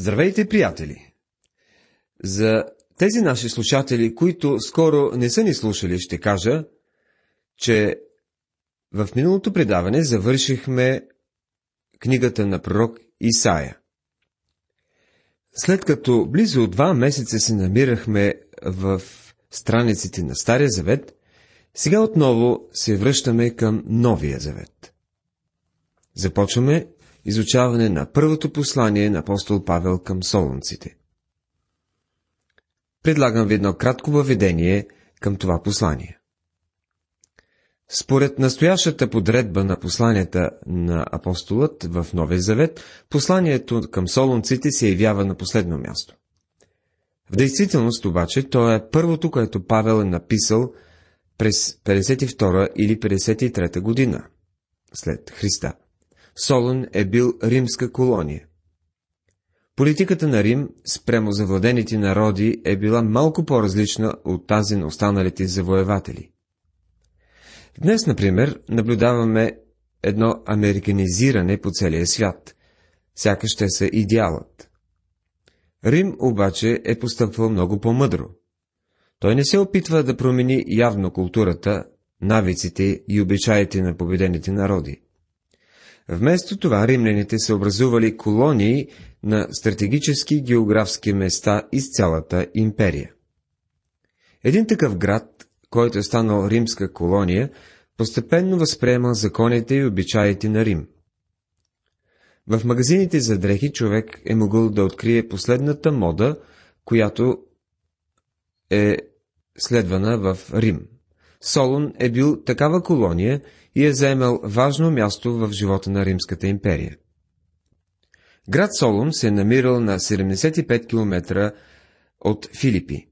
Здравейте, приятели! За тези наши слушатели, които скоро не са ни слушали, ще кажа, че в миналото предаване завършихме книгата на пророк Исаия. След като близо два месеца се намирахме в страниците на Стария завет, сега отново се връщаме към Новия завет. Започваме изучаване на първото послание на апостол Павел към солунците. Предлагам ви едно кратко въведение към това послание. Според настоящата подредба на посланията на апостолът в Новия Завет, посланието към солунците се явява на последно място. В действителност обаче, то е първото, което Павел е написал през 52 или 53 година след Христа. Солон е бил римска колония. Политиката на Рим спрямо завладените народи е била малко по-различна от тази на останалите завоеватели. Днес, например, наблюдаваме едно американизиране по целия свят. Сякаш ще са идеалът. Рим обаче е постъпвал много по-мъдро. Той не се опитва да промени явно културата, навиците и обичаите на победените народи. Вместо това римляните са образували колонии на стратегически географски места из цялата империя. Един такъв град, който е станал римска колония, постепенно възприема законите и обичаите на Рим. В магазините за дрехи човек е могъл да открие последната мода, която е следвана в Рим. Солон е бил такава колония и е заемал важно място в живота на Римската империя. Град Солон се е намирал на 75 км от Филипи.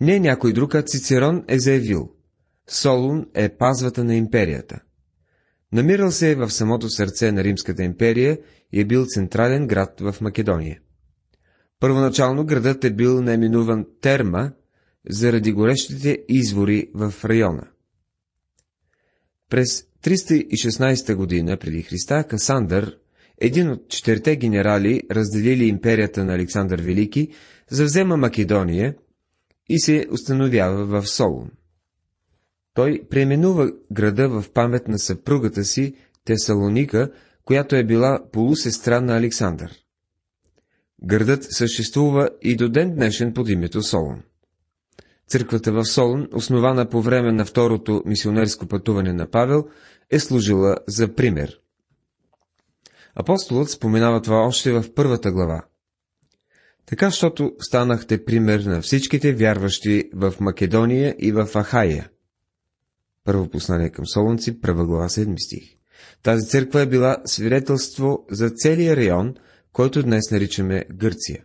Не някой друг, а Цицерон е заявил Солун е пазвата на империята. Намирал се е в самото сърце на Римската империя и е бил централен град в Македония. Първоначално градът е бил наименуван Терма, заради горещите извори в района. През 316 година преди Христа Касандър, един от четирите генерали, разделили империята на Александър Велики, завзема Македония и се установява в Солун. Той преименува града в памет на съпругата си Тесалоника, която е била полусестра на Александър. Градът съществува и до ден днешен под името Солун. Църквата в Солун, основана по време на второто мисионерско пътуване на Павел, е служила за пример. Апостолът споменава това още в първата глава. Така, щото станахте пример на всичките вярващи в Македония и в Ахая. Първо послание към Солунци, първа глава, 7 стих. Тази църква е била свидетелство за целия район, който днес наричаме Гърция.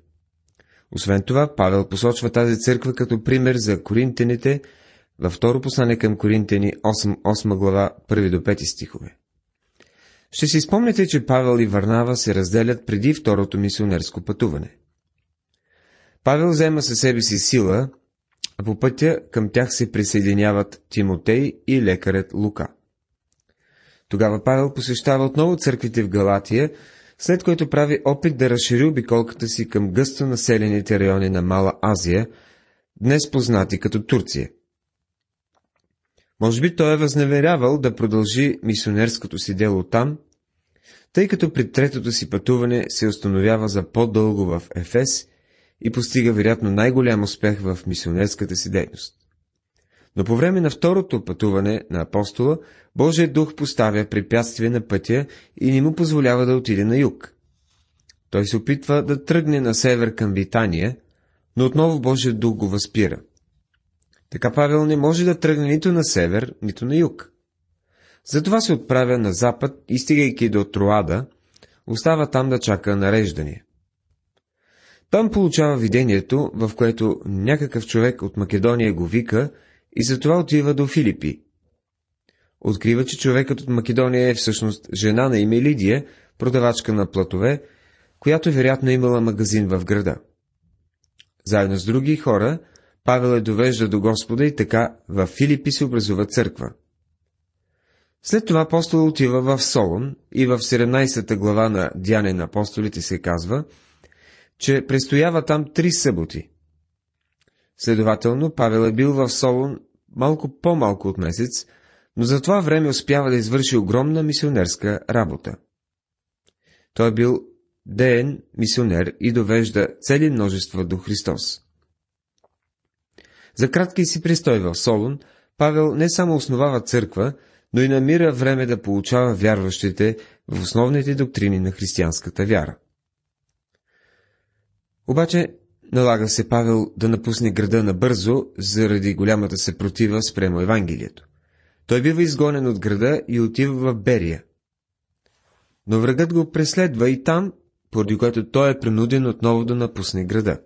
Освен това, Павел посочва тази църква като пример за коринтените във второ послание към Коринтени 8, 8 глава 1 до 5 стихове. Ще си спомните, че Павел и Варнава се разделят преди второто мисионерско пътуване. Павел взема със себе си сила, а по пътя към тях се присъединяват Тимотей и лекарят Лука. Тогава Павел посещава отново църквите в Галатия, след което прави опит да разшири обиколката си към гъсто населените райони на Мала Азия, днес познати като Турция. Може би той е възневерявал да продължи мисионерското си дело там, тъй като при третото си пътуване се установява за по-дълго в Ефес и постига вероятно най-голям успех в мисионерската си дейност. Но по време на второто пътуване на апостола, Божият дух поставя препятствие на пътя и не му позволява да отиде на юг. Той се опитва да тръгне на север към Витания, но отново Божият дух го възпира. Така Павел не може да тръгне нито на север, нито на юг. Затова се отправя на запад и стигайки до Троада, остава там да чака нареждане. Там получава видението, в което някакъв човек от Македония го вика и затова отива до Филипи. Открива, че човекът от Македония е всъщност жена на име Лидия, продавачка на платове, която вероятно е имала магазин в града. Заедно с други хора, Павел е довежда до Господа и така в Филипи се образува църква. След това апостол отива в Солон и в 17 глава на Дяне на апостолите се казва, че престоява там три съботи. Следователно, Павел е бил в Солун малко по-малко от месец, но за това време успява да извърши огромна мисионерска работа. Той е бил деен мисионер и довежда цели множества до Христос. За кратки си престой в Солун, Павел не само основава църква, но и намира време да получава вярващите в основните доктрини на християнската вяра. Обаче налага се Павел да напусне града набързо, заради голямата съпротива спрямо Евангелието. Той бива изгонен от града и отива в Берия. Но врагът го преследва и там, поради което той е принуден отново да напусне града.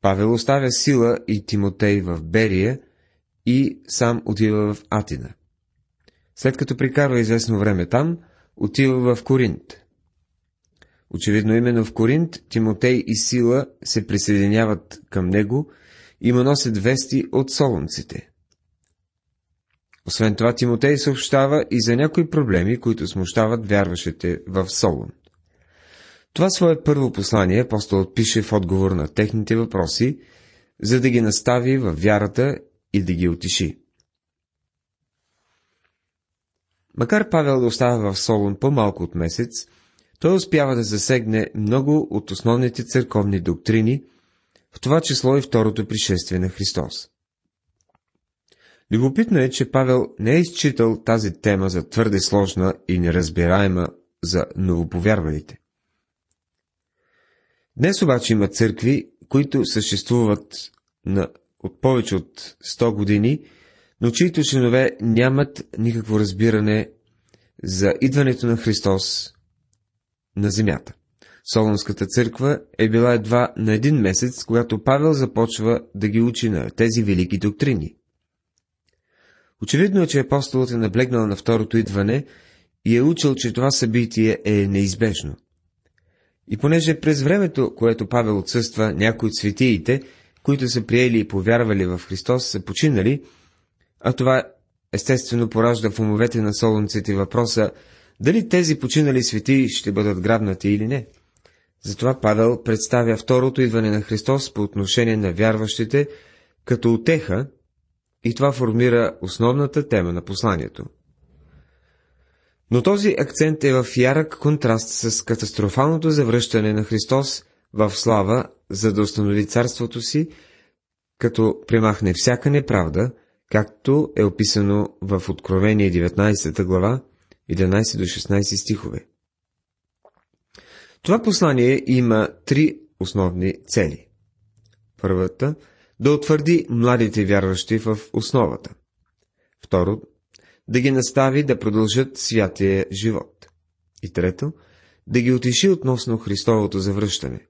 Павел оставя Сила и Тимотей в Берия и сам отива в Атина. След като прикарва известно време там, отива в Коринт. Очевидно именно в Коринт Тимотей и Сила се присъединяват към него и му носят вести от солонците. Освен това, Тимотей съобщава и за някои проблеми, които смущават вярващите в Солон. Това свое първо послание апостолът пише в отговор на техните въпроси, за да ги настави в вярата и да ги отиши. Макар Павел да остава в Солон по-малко от месец, той успява да засегне много от основните църковни доктрини, в това число и второто пришествие на Христос. Любопитно е, че Павел не е изчитал тази тема за твърде сложна и неразбираема за новоповярвалите. Днес обаче има църкви, които съществуват на, от повече от 100 години, но чието членове нямат никакво разбиране за идването на Христос на земята. Солонската църква е била едва на един месец, когато Павел започва да ги учи на тези велики доктрини. Очевидно е, че апостолът е наблегнал на второто идване и е учил, че това събитие е неизбежно. И понеже през времето, което Павел отсъства, някои от светиите, които са приели и повярвали в Христос, са починали, а това естествено поражда в умовете на солонците въпроса, дали тези починали свети ще бъдат грабнати или не. Затова Павел представя второто идване на Христос по отношение на вярващите като отеха, и това формира основната тема на посланието. Но този акцент е в ярък контраст с катастрофалното завръщане на Христос в слава, за да установи царството си, като премахне всяка неправда, както е описано в Откровение 19 глава, 11 до 16 стихове. Това послание има три основни цели. Първата да утвърди младите вярващи в основата. Второ, да ги настави да продължат святия живот. И трето, да ги отиши относно Христовото завръщане.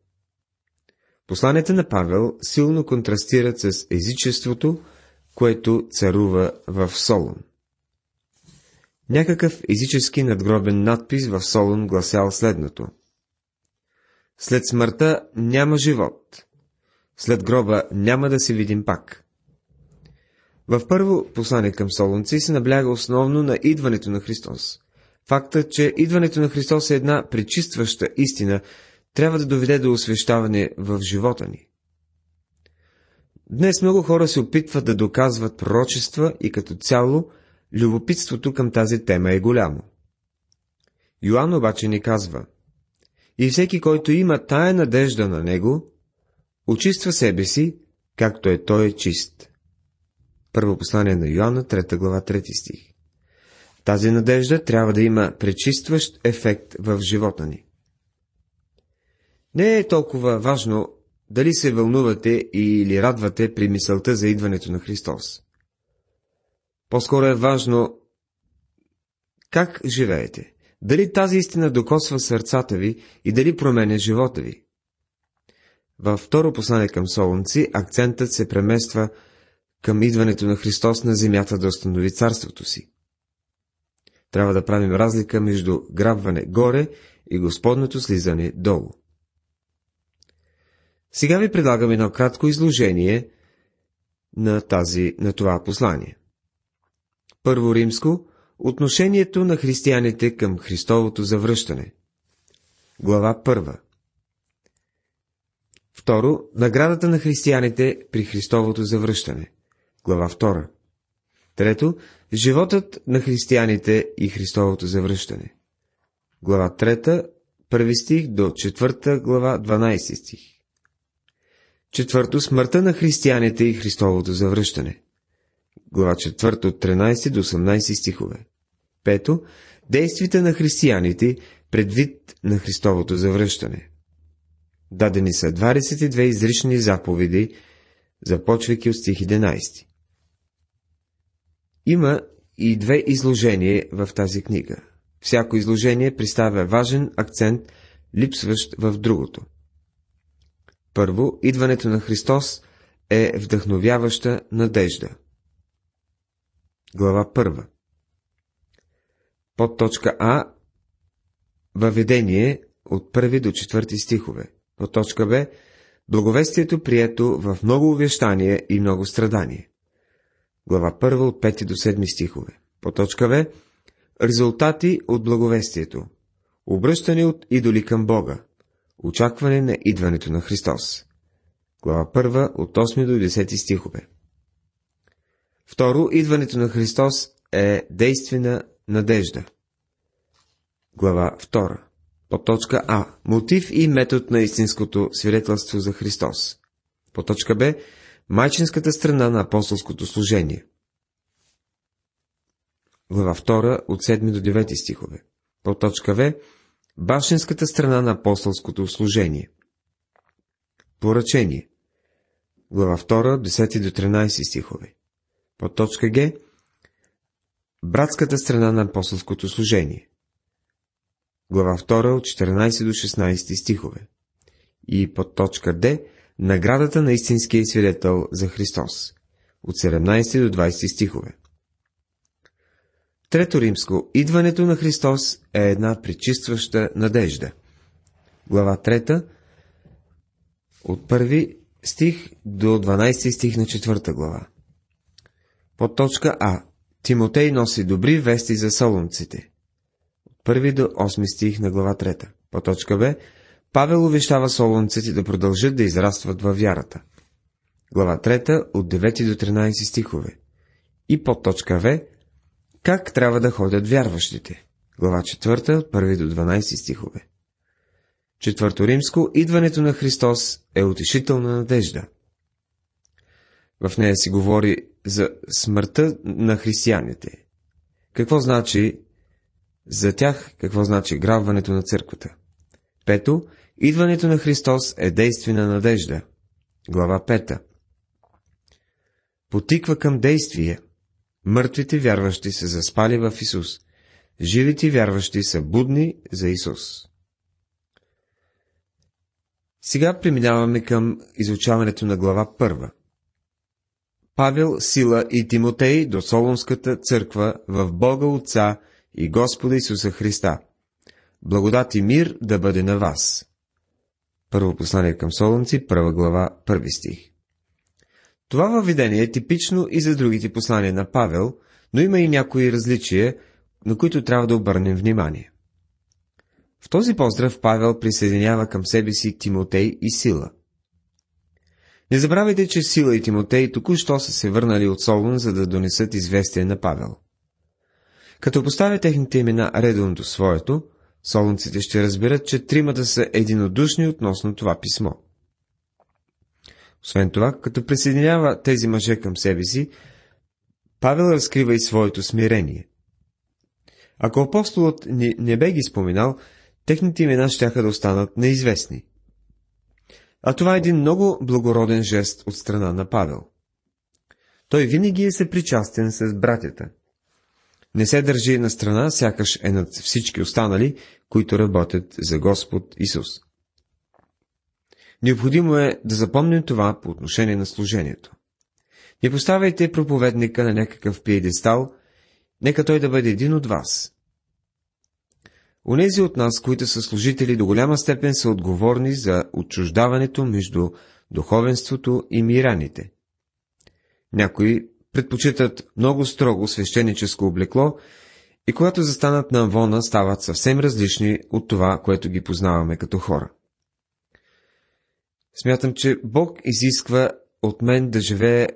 Посланията на Павел силно контрастират с езичеството, което царува в Солун. Някакъв езически надгробен надпис в Солун гласял следното. След смъртта няма живот, след гроба няма да се видим пак. В първо послание към Солунци се набляга основно на идването на Христос. Фактът, че идването на Христос е една пречистваща истина, трябва да доведе до освещаване в живота ни. Днес много хора се опитват да доказват пророчества и като цяло любопитството към тази тема е голямо. Йоанн обаче ни казва, и всеки, който има тая надежда на него, очиства себе си, както е той чист. Първо послание на Йоанна, 3 глава, 3 стих. Тази надежда трябва да има пречистващ ефект в живота ни. Не е толкова важно дали се вълнувате или радвате при мисълта за идването на Христос. По-скоро е важно как живеете, дали тази истина докосва сърцата ви и дали променя живота ви. Във второ послание към Солунци акцентът се премества към идването на Христос на земята да установи царството си. Трябва да правим разлика между грабване горе и Господното слизане долу. Сега ви предлагам едно кратко изложение на, тази, на това послание. Първо римско – отношението на християните към Христовото завръщане. Глава първа. Второ, наградата на християните при Христовото завръщане. Глава 2. Трето, животът на християните и Христовото завръщане. Глава 3, първи стих до 4 глава 12 стих. Четвърто, смъртта на християните и Христовото завръщане. Глава 4 от 13 до 18 стихове. Пето, действията на християните предвид на Христовото завръщане. Дадени са 22 изрични заповеди, започвайки от стих 11. Има и две изложения в тази книга. Всяко изложение представя важен акцент, липсващ в другото. Първо, идването на Христос е вдъхновяваща надежда. Глава първа. Под точка А Въведение от първи до четвърти стихове. Под точка Б Благовестието прието в много увещание и много страдание. Глава 1 от 5 до 7 стихове. По точка В. Резултати от благовестието. Обръщане от идоли към Бога. Очакване на идването на Христос. Глава 1 от 8 до 10 стихове. Второ, идването на Христос е действена надежда. Глава 2. По точка А. Мотив и метод на истинското свидетелство за Христос. По точка Б. Майчинската страна на апостолското служение. Глава 2 от 7 до 9 стихове. По точка В. Башенската страна на апостолското служение. Поръчение. Глава 2, 10 до 13 стихове. По точка Г. Братската страна на апостолското служение. Глава 2 от 14 до 16 стихове. И под точка Д. Наградата на истинския свидетел за Христос. От 17 до 20 стихове. Трето римско. Идването на Христос е една причистваща надежда. Глава 3. От първи стих до 12 стих на четвърта глава. Под точка А. Тимотей носи добри вести за солунците. От първи до 8 стих на глава 3. По точка Б. Павел увещава солунците да продължат да израстват във вярата. Глава 3 от 9 до 13 стихове. И под точка В как трябва да ходят вярващите? Глава 4, от 1 до 12 стихове. Четвърто римско, идването на Христос е утешителна надежда. В нея се говори за смъртта на християните. Какво значи за тях, какво значи грабването на църквата? Пето, идването на Христос е действена надежда. Глава 5. Потиква към действие – Мъртвите вярващи са заспали в Исус. Живите вярващи са будни за Исус. Сега преминаваме към изучаването на глава първа. Павел, Сила и Тимотей до Солонската църква в Бога Отца и Господа Исуса Христа. Благодат и мир да бъде на вас. Първо послание към Солонци, първа глава, първи стих. Това въведение е типично и за другите послания на Павел, но има и някои различия, на които трябва да обърнем внимание. В този поздрав Павел присъединява към себе си Тимотей и Сила. Не забравяйте, че Сила и Тимотей току-що са се върнали от Солон, за да донесат известие на Павел. Като поставя техните имена редом до своето, солунците ще разберат, че тримата са единодушни относно това писмо. Освен това, като присъединява тези мъже към себе си, Павел разкрива и своето смирение. Ако апостолът не, не бе ги споменал, техните имена щяха да останат неизвестни. А това е един много благороден жест от страна на Павел. Той винаги е съпричастен с братята. Не се държи на страна, сякаш е над всички останали, които работят за Господ Исус. Необходимо е да запомним това по отношение на служението. Не поставяйте проповедника на някакъв пиедестал, нека той да бъде един от вас. Онези от нас, които са служители, до голяма степен са отговорни за отчуждаването между духовенството и мираните. Някои предпочитат много строго свещеническо облекло и когато застанат на Амвона, стават съвсем различни от това, което ги познаваме като хора. Смятам, че Бог изисква от мен да живее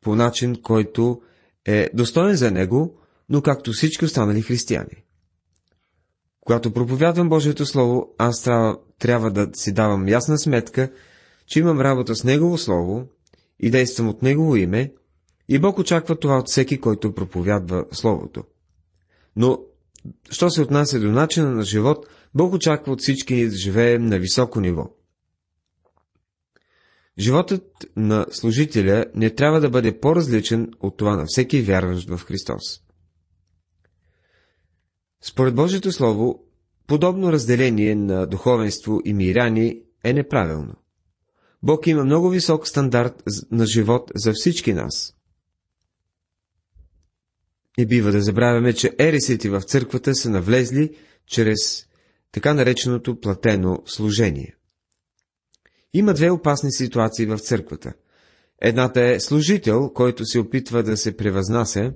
по начин, който е достоен за Него, но както всички останали християни. Когато проповядвам Божието Слово, аз трябва, трябва да си давам ясна сметка, че имам работа с Негово Слово и действам от Негово име, и Бог очаква това от всеки, който проповядва Словото. Но, що се отнася до начина на живот, Бог очаква от всички ни да живеем на високо ниво. Животът на служителя не трябва да бъде по-различен от това на всеки вярващ в Христос. Според Божието Слово, подобно разделение на духовенство и миряни е неправилно. Бог има много висок стандарт на живот за всички нас. Не бива да забравяме, че ересите в църквата са навлезли чрез така нареченото платено служение. Има две опасни ситуации в църквата. Едната е служител, който се опитва да се превъзнася,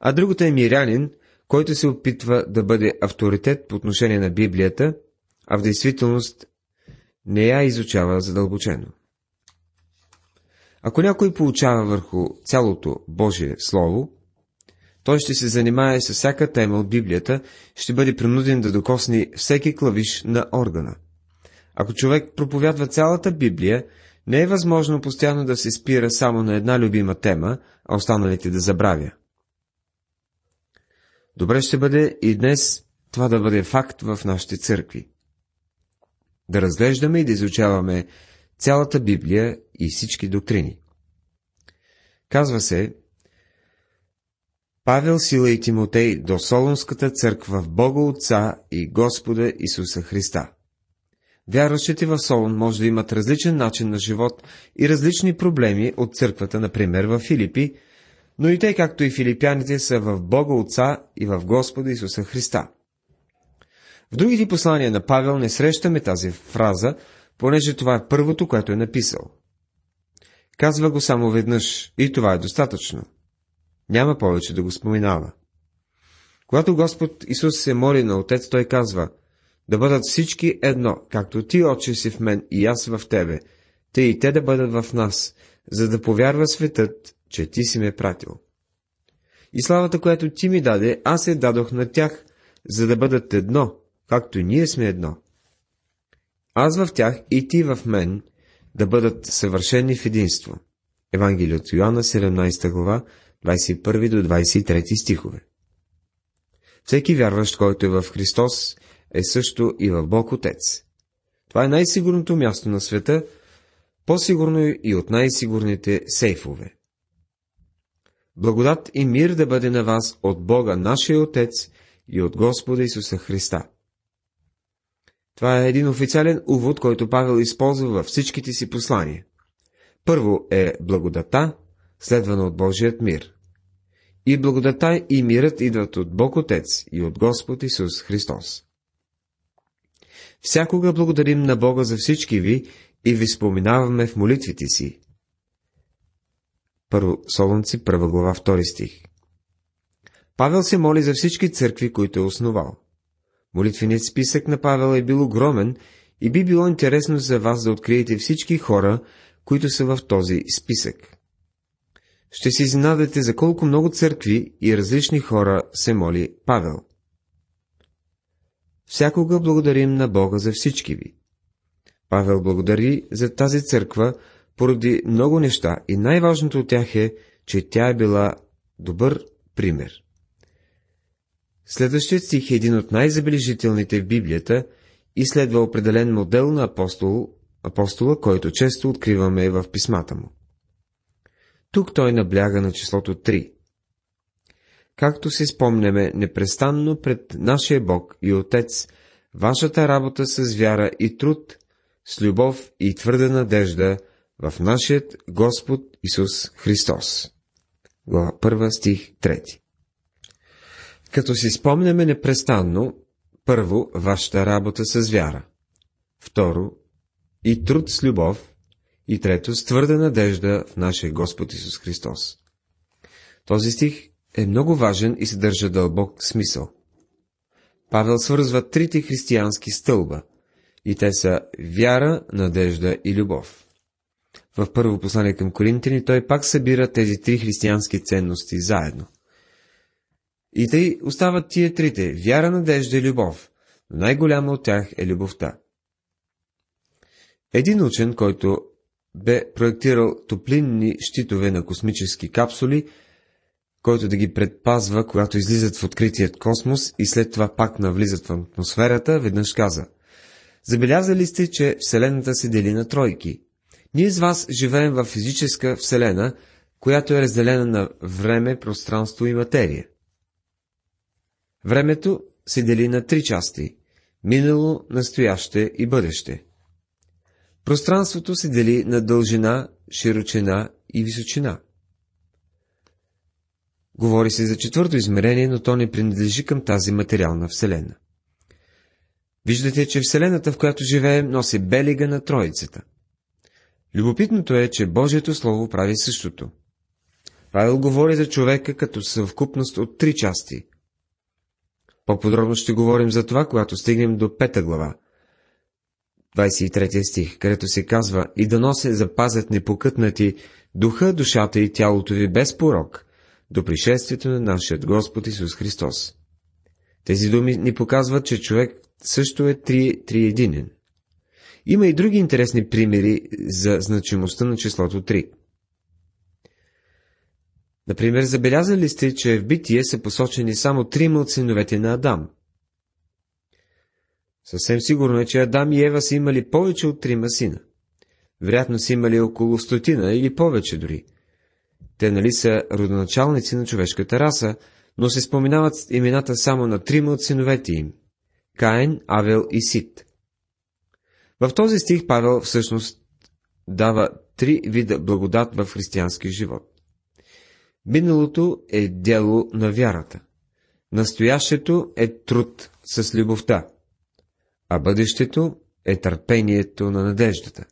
а другата е мирянин, който се опитва да бъде авторитет по отношение на Библията, а в действителност не я изучава задълбочено. Ако някой получава върху цялото Божие Слово, той ще се занимае с всяка тема от Библията, ще бъде принуден да докосне всеки клавиш на органа. Ако човек проповядва цялата Библия, не е възможно постоянно да се спира само на една любима тема, а останалите да забравя. Добре ще бъде и днес това да бъде факт в нашите църкви. Да разглеждаме и да изучаваме цялата Библия и всички доктрини. Казва се, Павел, Сила и Тимотей до Солонската църква в Бога Отца и Господа Исуса Христа. Вярващите в Солон може да имат различен начин на живот и различни проблеми от църквата, например в Филипи, но и те, както и филипяните, са в Бога Отца и в Господа Исуса Христа. В другите послания на Павел не срещаме тази фраза, понеже това е първото, което е написал. Казва го само веднъж и това е достатъчно. Няма повече да го споменава. Когато Господ Исус се моли на Отец, той казва – да бъдат всички едно, както ти, Отче, си в мен и аз в тебе, те и те да бъдат в нас, за да повярва светът, че ти си ме пратил. И славата, която ти ми даде, аз се дадох на тях, за да бъдат едно, както ние сме едно. Аз в тях и ти в мен, да бъдат съвършени в единство. Евангелие от Йоанна, 17 глава, 21 до 23 стихове. Всеки вярващ, който е в Христос, е също и в Бог Отец. Това е най-сигурното място на света, по-сигурно и от най-сигурните сейфове. Благодат и мир да бъде на вас от Бога, нашия Отец и от Господа Исуса Христа. Това е един официален увод, който Павел използва във всичките си послания. Първо е благодата, следвана от Божият мир. И благодата и мирът идват от Бог Отец и от Господ Исус Христос. Всякога благодарим на Бога за всички ви и ви споменаваме в молитвите си. Първо Солунци, първа глава, втори стих. Павел се моли за всички църкви, които е основал. Молитвеният списък на Павел е бил огромен и би било интересно за вас да откриете всички хора, които са в този списък. Ще си изненадате за колко много църкви и различни хора се моли Павел. Всякога благодарим на Бога за всички ви. Павел благодари за тази църква поради много неща и най-важното от тях е, че тя е била добър пример. Следващият стих е един от най-забележителните в Библията и следва определен модел на апостол, апостола, който често откриваме в писмата му. Тук той набляга на числото 3 както си спомняме непрестанно пред нашия Бог и Отец, вашата работа с вяра и труд, с любов и твърда надежда в нашият Господ Исус Христос. Глава 1 стих 3 Като си спомняме непрестанно, първо, вашата работа с вяра, второ, и труд с любов, и трето, с твърда надежда в нашия Господ Исус Христос. Този стих е много важен и съдържа дълбок смисъл. Павел свързва трите християнски стълба – И те са вяра, надежда и любов. В първо послание към Коринтини той пак събира тези три християнски ценности заедно. И тъй остават тия трите – вяра, надежда и любов, но най-голяма от тях е любовта. Един учен, който бе проектирал топлинни щитове на космически капсули, който да ги предпазва, когато излизат в откритият космос и след това пак навлизат в атмосферата, веднъж каза. Забелязали сте, че Вселената се дели на тройки. Ние с вас живеем в физическа Вселена, която е разделена на време, пространство и материя. Времето се дели на три части – минало, настояще и бъдеще. Пространството се дели на дължина, широчина и височина. Говори се за четвърто измерение, но то не принадлежи към тази материална вселена. Виждате, че вселената, в която живеем, носи белига на Троицата. Любопитното е, че Божието Слово прави същото. Павел говори за човека като съвкупност от три части. По-подробно ще говорим за това, когато стигнем до пета глава, 23 стих, където се казва И дано се запазят непокътнати духа, душата и тялото ви без порок, до пришествието на нашия Господ Исус Христос. Тези думи ни показват, че човек също е три, триединен. Има и други интересни примери за значимостта на числото 3. Например, забелязали сте, че в битие са посочени само трима от синовете на Адам – Съвсем сигурно е, че Адам и Ева са имали повече от трима сина. Вероятно са имали около стотина или повече дори. Те нали са родоначалници на човешката раса, но се споменават имената само на трима от синовете им – Каин, Авел и Сит. В този стих Павел всъщност дава три вида благодат в християнски живот. Миналото е дело на вярата. Настоящето е труд с любовта а бъдещето е търпението на надеждата.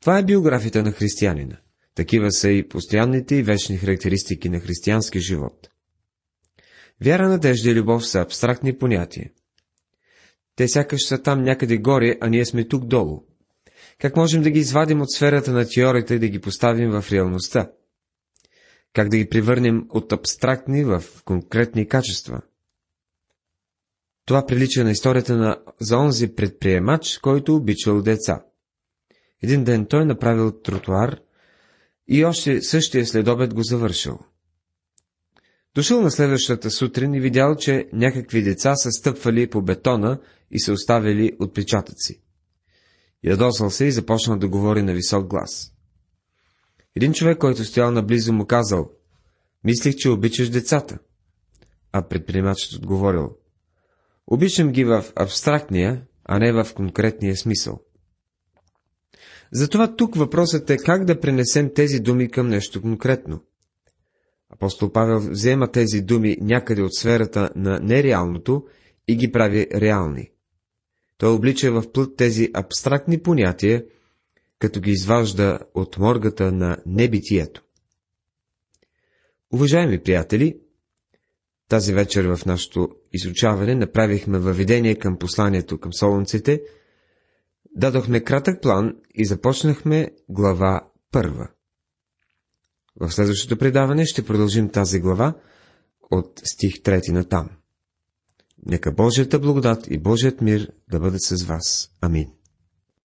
Това е биографията на християнина. Такива са и постоянните и вечни характеристики на християнски живот. Вяра, надежда и любов са абстрактни понятия. Те сякаш са там някъде горе, а ние сме тук долу. Как можем да ги извадим от сферата на теорията и да ги поставим в реалността? Как да ги превърнем от абстрактни в конкретни качества? Това прилича на историята на за онзи предприемач, който обичал деца. Един ден той направил тротуар и още същия следобед го завършил. Дошъл на следващата сутрин и видял, че някакви деца са стъпвали по бетона и се оставили отпечатъци. Ядосал се и започнал да говори на висок глас. Един човек, който стоял наблизо, му казал, мислих, че обичаш децата. А предприемачът отговорил, Обичам ги в абстрактния, а не в конкретния смисъл. Затова тук въпросът е как да пренесем тези думи към нещо конкретно. Апостол Павел взема тези думи някъде от сферата на нереалното и ги прави реални. Той облича в плът тези абстрактни понятия, като ги изважда от моргата на небитието. Уважаеми приятели, тази вечер в нашето изучаване направихме въведение към посланието към солунците, дадохме кратък план и започнахме глава първа. В следващото предаване ще продължим тази глава от стих 3 на там. Нека Божията благодат и Божият мир да бъдат с вас. Амин.